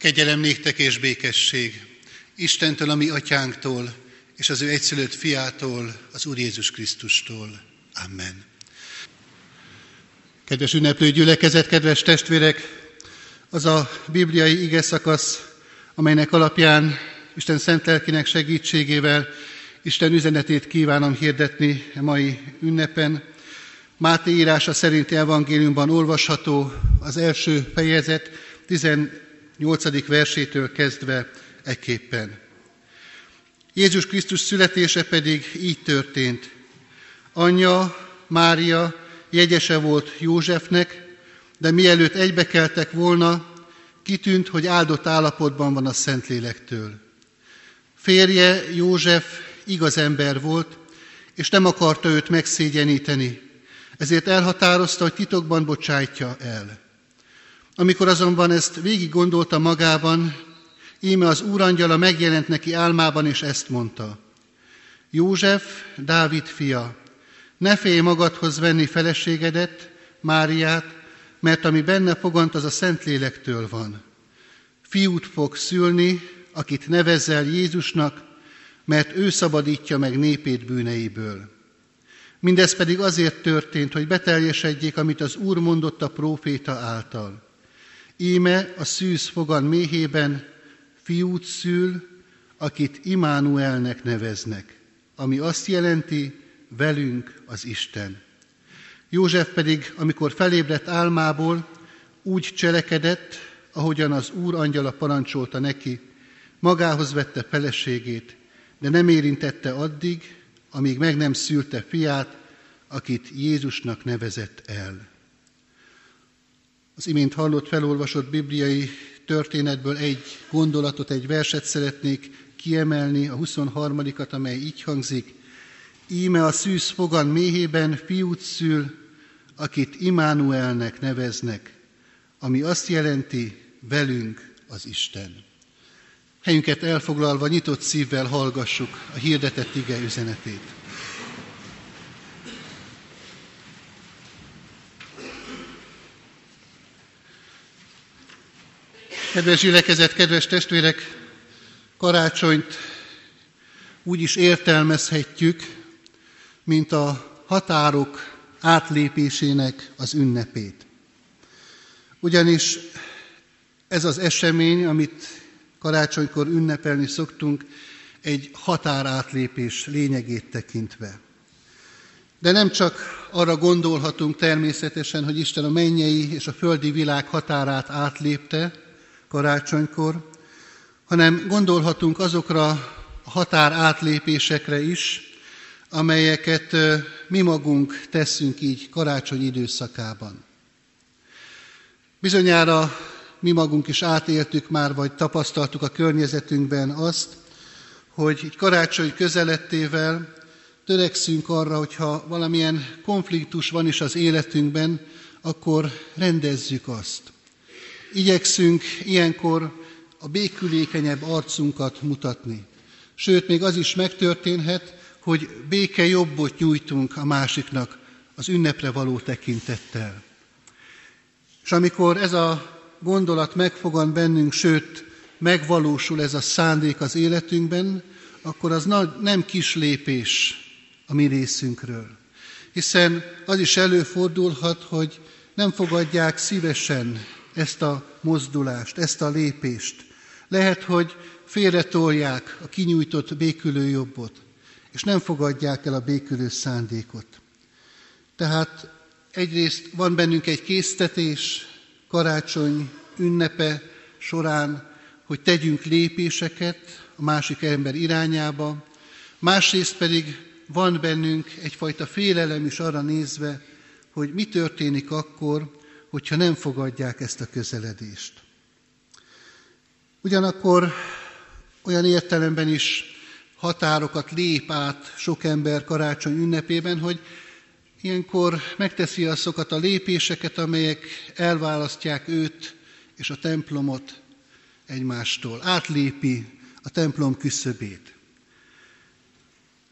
Kegyelem néktek és békesség Istentől, a mi atyánktól, és az ő egyszülött fiától, az Úr Jézus Krisztustól. Amen. Kedves ünneplő gyülekezet, kedves testvérek, az a bibliai ige szakasz, amelynek alapján Isten szent lelkinek segítségével Isten üzenetét kívánom hirdetni a mai ünnepen. Máté írása szerinti evangéliumban olvasható az első fejezet 18. versétől kezdve ekképpen. Jézus Krisztus születése pedig így történt. Anyja, Mária jegyese volt Józsefnek, de mielőtt egybekeltek volna, kitűnt, hogy áldott állapotban van a Szentlélektől. Férje József igaz ember volt, és nem akarta őt megszégyeníteni, ezért elhatározta, hogy titokban bocsájtja el. Amikor azonban ezt végig gondolta magában, íme az úrangyala megjelent neki álmában, és ezt mondta. József, Dávid fia, ne félj magadhoz venni feleségedet, Máriát, mert ami benne fogant, az a Szentlélektől van. Fiút fog szülni, akit nevezzel Jézusnak, mert ő szabadítja meg népét bűneiből. Mindez pedig azért történt, hogy beteljesedjék, amit az Úr mondott a próféta által. Íme a szűz fogan méhében fiút szül, akit Imánuelnek neveznek, ami azt jelenti, velünk az Isten. József pedig, amikor felébredt álmából, úgy cselekedett, ahogyan az Úr angyala parancsolta neki, magához vette feleségét, de nem érintette addig, amíg meg nem szülte fiát, akit Jézusnak nevezett el. Az imént hallott felolvasott bibliai történetből egy gondolatot, egy verset szeretnék kiemelni, a 23-at, amely így hangzik. Íme a szűz fogan méhében fiút szül, akit Imánuelnek neveznek, ami azt jelenti, velünk az Isten. Helyünket elfoglalva nyitott szívvel hallgassuk a hirdetett ige üzenetét. Kedves gyülekezet, kedves testvérek, karácsonyt úgy is értelmezhetjük, mint a határok átlépésének az ünnepét. Ugyanis ez az esemény, amit karácsonykor ünnepelni szoktunk, egy határátlépés lényegét tekintve. De nem csak arra gondolhatunk természetesen, hogy Isten a mennyei és a földi világ határát átlépte karácsonykor, hanem gondolhatunk azokra a határ átlépésekre is, amelyeket mi magunk teszünk így karácsony időszakában. Bizonyára mi magunk is átéltük már, vagy tapasztaltuk a környezetünkben azt, hogy így karácsony közelettével törekszünk arra, hogyha valamilyen konfliktus van is az életünkben, akkor rendezzük azt. Igyekszünk ilyenkor a békülékenyebb arcunkat mutatni. Sőt, még az is megtörténhet, hogy béke jobbot nyújtunk a másiknak az ünnepre való tekintettel. És amikor ez a gondolat megfogan bennünk, sőt, megvalósul ez a szándék az életünkben, akkor az nem kis lépés a mi részünkről. Hiszen az is előfordulhat, hogy nem fogadják szívesen ezt a mozdulást, ezt a lépést. Lehet, hogy félretolják a kinyújtott békülő jobbot, és nem fogadják el a békülő szándékot. Tehát egyrészt van bennünk egy késztetés, karácsony ünnepe során, hogy tegyünk lépéseket a másik ember irányába, másrészt pedig van bennünk egyfajta félelem is arra nézve, hogy mi történik akkor, hogyha nem fogadják ezt a közeledést. Ugyanakkor olyan értelemben is határokat lép át sok ember karácsony ünnepében, hogy Ilyenkor megteszi azokat a lépéseket, amelyek elválasztják őt és a templomot egymástól. Átlépi a templom küszöbét.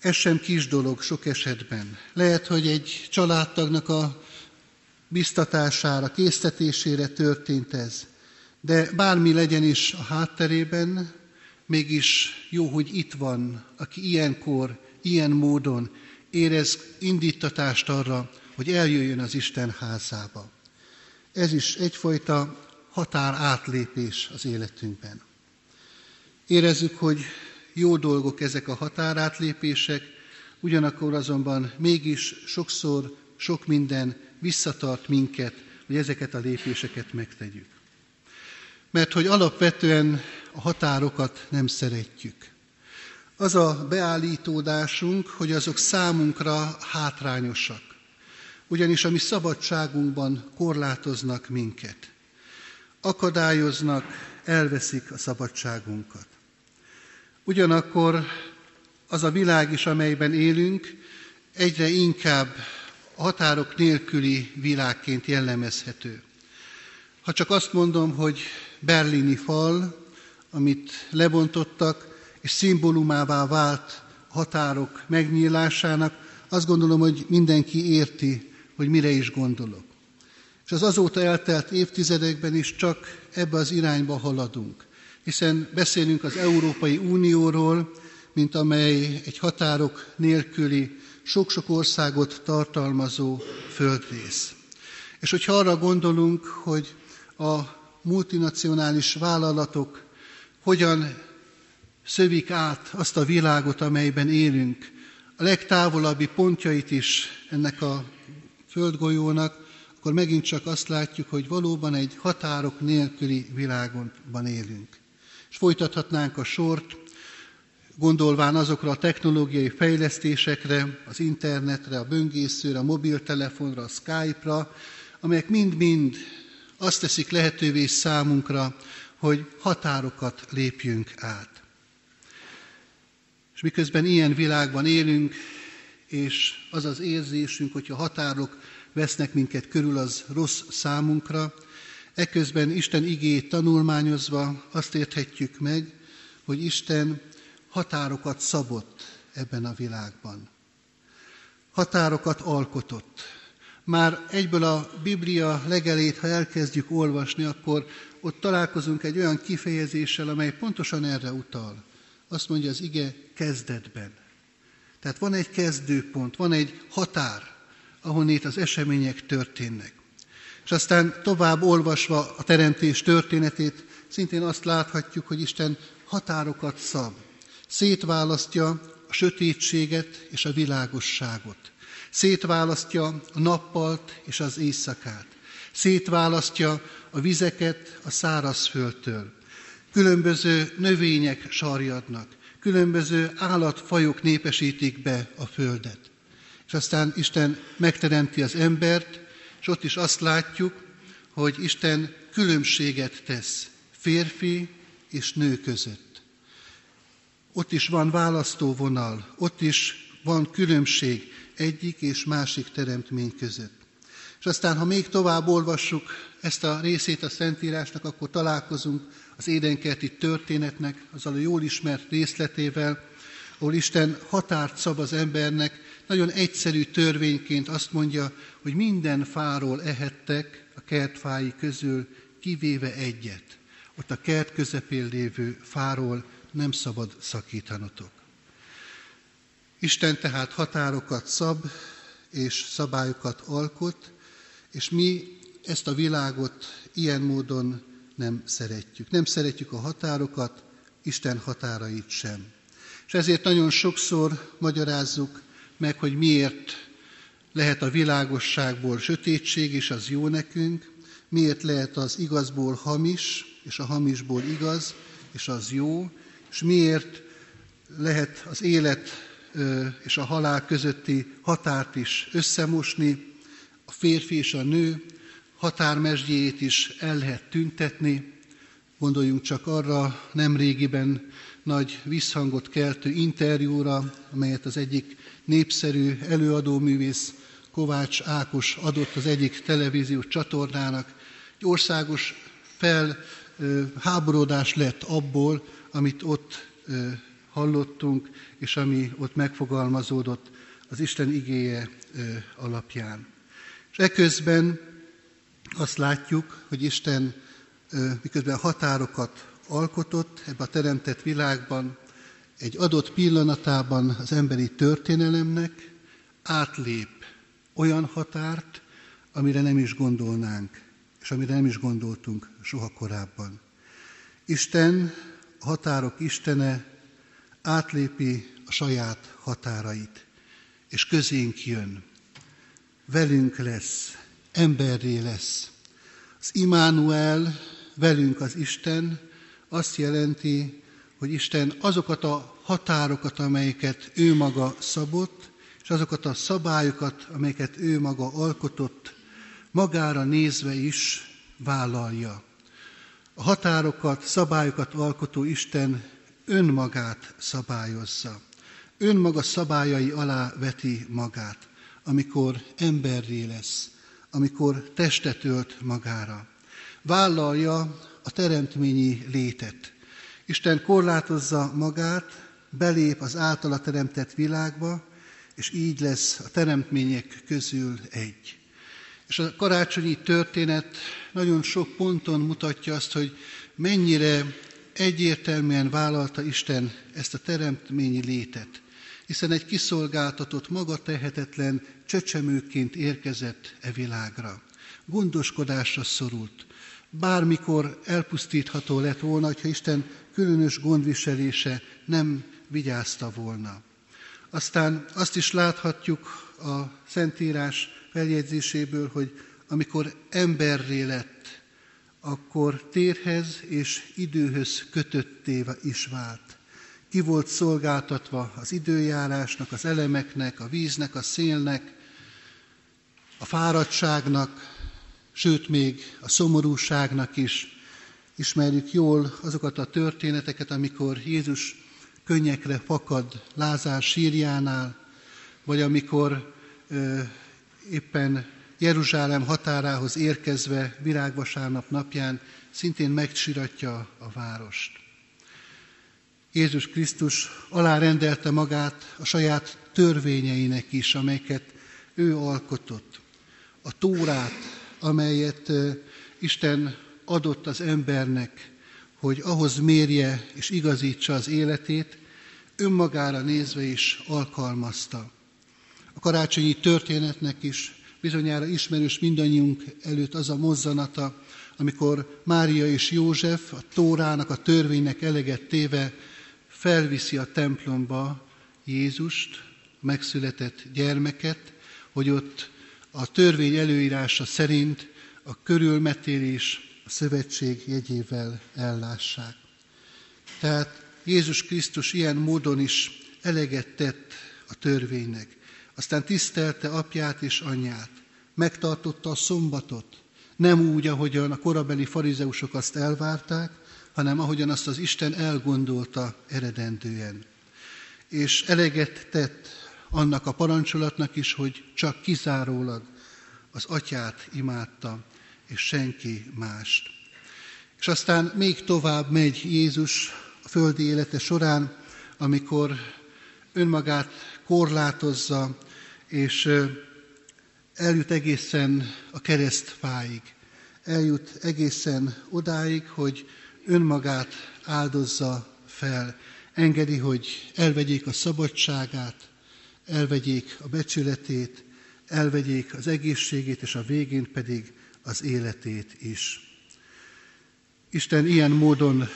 Ez sem kis dolog sok esetben. Lehet, hogy egy családtagnak a biztatására, késztetésére történt ez. De bármi legyen is a hátterében, mégis jó, hogy itt van, aki ilyenkor, ilyen módon érez indítatást arra, hogy eljöjjön az Isten házába. Ez is egyfajta határ átlépés az életünkben. Érezzük, hogy jó dolgok ezek a határátlépések, ugyanakkor azonban mégis sokszor sok minden visszatart minket, hogy ezeket a lépéseket megtegyük. Mert hogy alapvetően a határokat nem szeretjük. Az a beállítódásunk, hogy azok számunkra hátrányosak. Ugyanis a mi szabadságunkban korlátoznak minket. Akadályoznak, elveszik a szabadságunkat. Ugyanakkor az a világ is, amelyben élünk, egyre inkább határok nélküli világként jellemezhető. Ha csak azt mondom, hogy berlini fal, amit lebontottak, és szimbólumává vált határok megnyílásának, azt gondolom, hogy mindenki érti, hogy mire is gondolok. És az azóta eltelt évtizedekben is csak ebbe az irányba haladunk. Hiszen beszélünk az Európai Unióról, mint amely egy határok nélküli, sok-sok országot tartalmazó földrész. És hogyha arra gondolunk, hogy a multinacionális vállalatok hogyan szövik át azt a világot, amelyben élünk, a legtávolabbi pontjait is ennek a földgolyónak, akkor megint csak azt látjuk, hogy valóban egy határok nélküli világonban élünk. És folytathatnánk a sort, gondolván azokra a technológiai fejlesztésekre, az internetre, a böngészőre, a mobiltelefonra, a Skype-ra, amelyek mind-mind azt teszik lehetővé számunkra, hogy határokat lépjünk át. És miközben ilyen világban élünk, és az az érzésünk, hogyha határok vesznek minket körül, az rossz számunkra, ekközben Isten igét tanulmányozva azt érthetjük meg, hogy Isten határokat szabott ebben a világban. Határokat alkotott. Már egyből a Biblia legelét, ha elkezdjük olvasni, akkor ott találkozunk egy olyan kifejezéssel, amely pontosan erre utal. Azt mondja az ige kezdetben. Tehát van egy kezdőpont, van egy határ, ahol itt az események történnek. És aztán tovább olvasva a teremtés történetét, szintén azt láthatjuk, hogy Isten határokat szab. Szétválasztja a sötétséget és a világosságot. Szétválasztja a nappalt és az éjszakát. Szétválasztja a vizeket a szárazföldtől. Különböző növények sarjadnak, különböző állatfajok népesítik be a földet. És aztán Isten megteremti az embert, és ott is azt látjuk, hogy Isten különbséget tesz férfi és nő között. Ott is van választóvonal, ott is van különbség egyik és másik teremtmény között. És aztán, ha még tovább olvassuk ezt a részét a Szentírásnak, akkor találkozunk az édenkerti történetnek, azzal a jól ismert részletével, ahol Isten határt szab az embernek, nagyon egyszerű törvényként azt mondja, hogy minden fáról ehettek a kertfái közül, kivéve egyet. Ott a kert közepén lévő fáról nem szabad szakítanotok. Isten tehát határokat szab, és szabályokat alkot, és mi ezt a világot ilyen módon nem szeretjük. Nem szeretjük a határokat, Isten határait sem. És ezért nagyon sokszor magyarázzuk meg, hogy miért lehet a világosságból sötétség, és az jó nekünk, miért lehet az igazból hamis, és a hamisból igaz, és az jó, és miért lehet az élet és a halál közötti határt is összemosni, a férfi és a nő határmesdjét is el lehet tüntetni. Gondoljunk csak arra nem régiben nagy visszhangot keltő interjúra, amelyet az egyik népszerű előadóművész Kovács Ákos adott az egyik televíziós csatornának. Egy országos felháborodás lett abból, amit ott hallottunk, és ami ott megfogalmazódott az Isten igéje alapján. És eközben azt látjuk, hogy Isten miközben határokat alkotott ebbe a teremtett világban, egy adott pillanatában az emberi történelemnek átlép olyan határt, amire nem is gondolnánk, és amire nem is gondoltunk soha korábban. Isten, határok Istene átlépi a saját határait, és közénk jön. Velünk lesz, emberré lesz. Az Immanuel, velünk az Isten, azt jelenti, hogy Isten azokat a határokat, amelyeket ő maga szabott, és azokat a szabályokat, amelyeket ő maga alkotott, magára nézve is vállalja. A határokat, szabályokat alkotó Isten önmagát szabályozza. Önmaga szabályai alá veti magát, amikor emberré lesz, amikor testet ölt magára. Vállalja a teremtményi létet. Isten korlátozza magát, belép az általa teremtett világba, és így lesz a teremtmények közül egy. És a karácsonyi történet nagyon sok ponton mutatja azt, hogy mennyire egyértelműen vállalta Isten ezt a teremtményi létet, hiszen egy kiszolgáltatott, maga tehetetlen csecsemőként érkezett e világra. Gondoskodásra szorult. Bármikor elpusztítható lett volna, ha Isten különös gondviselése nem vigyázta volna. Aztán azt is láthatjuk a Szentírás feljegyzéséből, hogy amikor emberré lett, akkor térhez és időhöz kötötté is vált. Ki volt szolgáltatva az időjárásnak, az elemeknek, a víznek, a szélnek, a fáradtságnak, sőt még a szomorúságnak is. Ismerjük jól azokat a történeteket, amikor Jézus könnyekre fakad Lázár sírjánál, vagy amikor éppen Jeruzsálem határához érkezve virágvasárnap napján szintén megcsiratja a várost. Jézus Krisztus alárendelte magát a saját törvényeinek is, amelyeket ő alkotott. A tórát, amelyet Isten adott az embernek, hogy ahhoz mérje és igazítsa az életét, önmagára nézve is alkalmazta. Karácsonyi történetnek is bizonyára ismerős mindannyiunk előtt az a mozzanata, amikor Mária és József a Tórának, a törvénynek eleget téve felviszi a templomba Jézust, megszületett gyermeket, hogy ott a törvény előírása szerint a körülmetélés, a szövetség jegyével ellássák. Tehát Jézus Krisztus ilyen módon is eleget tett a törvénynek. Aztán tisztelte apját és anyját. Megtartotta a szombatot. Nem úgy, ahogyan a korabeli farizeusok azt elvárták, hanem ahogyan azt az Isten elgondolta eredendően. És eleget tett annak a parancsolatnak is, hogy csak kizárólag az atyát imádta, és senki mást. És aztán még tovább megy Jézus a földi élete során, amikor önmagát korlátozza, és eljut egészen a keresztfáig. Eljut egészen odáig, hogy önmagát áldozza fel. Engedi, hogy elvegyék a szabadságát, elvegyék a becsületét, elvegyék az egészségét, és a végén pedig az életét is. Isten ilyen módon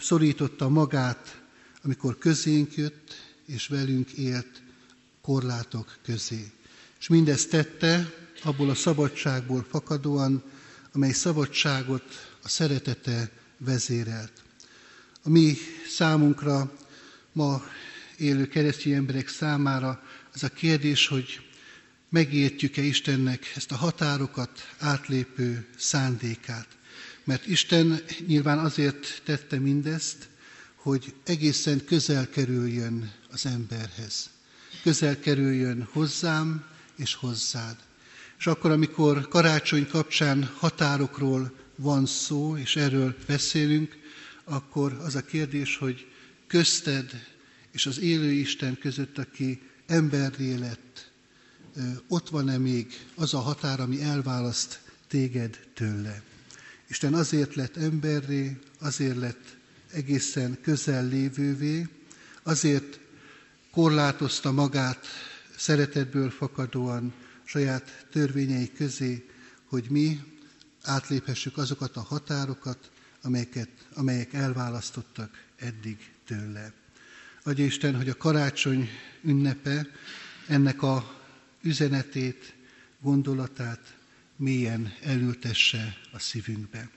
szorította magát, amikor közénk jött, és velünk élt korlátok közé. És mindezt tette abból a szabadságból fakadóan, amely szabadságot a szeretete vezérelt. A mi számunkra, ma élő keresztény emberek számára az a kérdés, hogy megértjük-e Istennek ezt a határokat átlépő szándékát. Mert Isten nyilván azért tette mindezt, hogy egészen közel kerüljön az emberhez. Közel kerüljön hozzám és hozzád. És akkor, amikor karácsony kapcsán határokról van szó, és erről beszélünk, akkor az a kérdés, hogy közted és az élő Isten között, aki emberré lett, ott van-e még az a határ, ami elválaszt téged tőle. Isten azért lett emberré, azért lett egészen közel lévővé, azért korlátozta magát szeretetből fakadóan saját törvényei közé, hogy mi átléphessük azokat a határokat, amelyeket, amelyek elválasztottak eddig tőle. Adja Isten, hogy a karácsony ünnepe ennek a üzenetét, gondolatát mélyen elültesse a szívünkbe.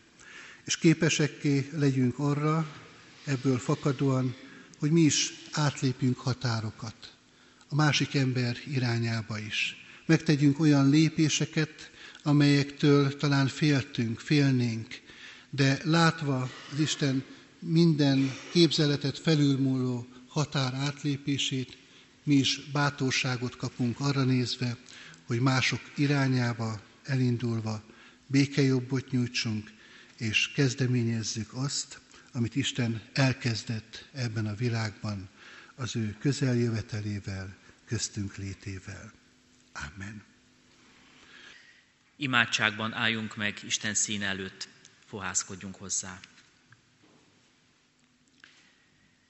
És képesekké legyünk arra, ebből fakadóan, hogy mi is átlépjünk határokat a másik ember irányába is. Megtegyünk olyan lépéseket, amelyektől talán féltünk, félnénk, de látva az Isten minden képzeletet felülmúló határ átlépését, mi is bátorságot kapunk arra nézve, hogy mások irányába elindulva békejobbot nyújtsunk, és kezdeményezzük azt, amit Isten elkezdett ebben a világban, az ő közeljövetelével, köztünk létével. Amen. Imádságban álljunk meg Isten szín előtt, fohászkodjunk hozzá.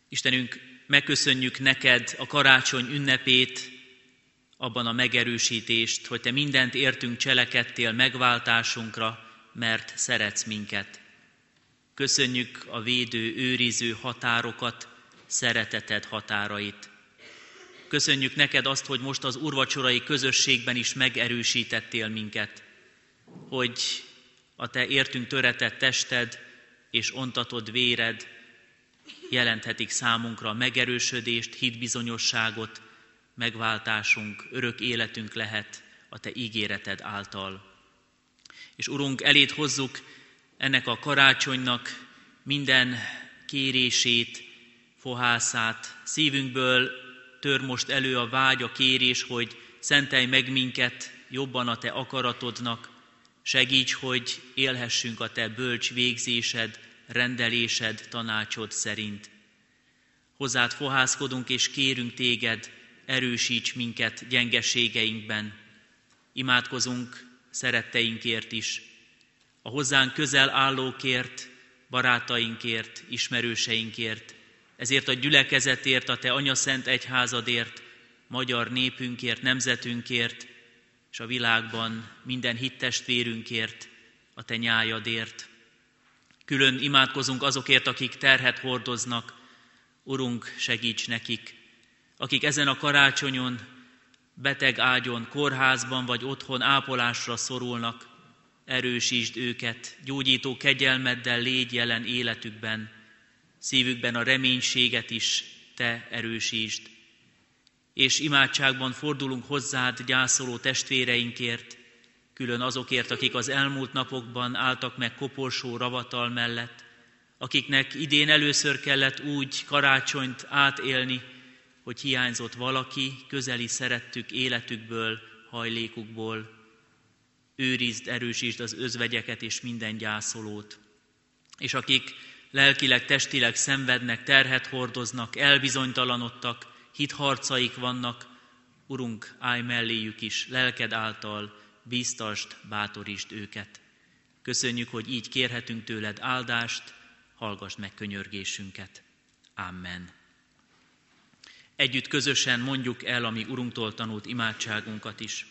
Istenünk, megköszönjük neked a karácsony ünnepét, abban a megerősítést, hogy te mindent értünk cselekedtél megváltásunkra, mert szeretsz minket. Köszönjük a védő, őriző határokat, szereteted határait. Köszönjük neked azt, hogy most az urvacsorai közösségben is megerősítettél minket, hogy a te értünk töretett tested és ontatod véred jelenthetik számunkra megerősödést, hitbizonyosságot, megváltásunk, örök életünk lehet a Te ígéreted által. És Urunk, elét hozzuk ennek a karácsonynak minden kérését, fohászát. Szívünkből tör most elő a vágy, a kérés, hogy szentelj meg minket jobban a Te akaratodnak, segíts, hogy élhessünk a Te bölcs végzésed, rendelésed, tanácsod szerint. Hozzád fohászkodunk és kérünk téged, erősíts minket gyengeségeinkben. Imádkozunk szeretteinkért is, a hozzánk közel állókért, barátainkért, ismerőseinkért, ezért a gyülekezetért, a Te Anya Szent Egyházadért, magyar népünkért, nemzetünkért, és a világban minden hittestvérünkért, a Te nyájadért. Külön imádkozunk azokért, akik terhet hordoznak, Urunk, segíts nekik, akik ezen a karácsonyon, beteg ágyon, kórházban vagy otthon ápolásra szorulnak, erősítsd őket, gyógyító kegyelmeddel légy jelen életükben, szívükben a reménységet is te erősítsd. És imádságban fordulunk hozzád gyászoló testvéreinkért, külön azokért, akik az elmúlt napokban álltak meg koporsó ravatal mellett, akiknek idén először kellett úgy karácsonyt átélni, hogy hiányzott valaki, közeli szerettük életükből, hajlékukból. Őrizd, erősítsd az özvegyeket és minden gyászolót. És akik lelkileg, testileg szenvednek, terhet hordoznak, elbizonytalanodtak, hitharcaik vannak, Urunk, állj melléjük is, lelked által, bíztasd, bátorítsd őket. Köszönjük, hogy így kérhetünk tőled áldást, hallgass meg könyörgésünket. Amen. Együtt közösen mondjuk el a mi Urunktól tanult imádságunkat is.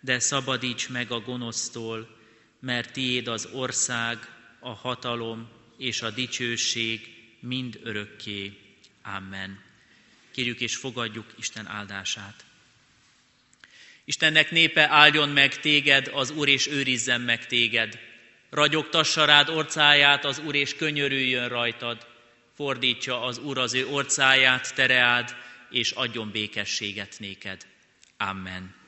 de szabadíts meg a gonosztól, mert tiéd az ország, a hatalom és a dicsőség mind örökké. Amen. Kérjük és fogadjuk Isten áldását. Istennek népe áldjon meg téged, az Úr és őrizzen meg téged. Ragyogtassa rád orcáját az Úr és könyörüljön rajtad. Fordítsa az Úr az ő orcáját tereád, és adjon békességet néked. Amen.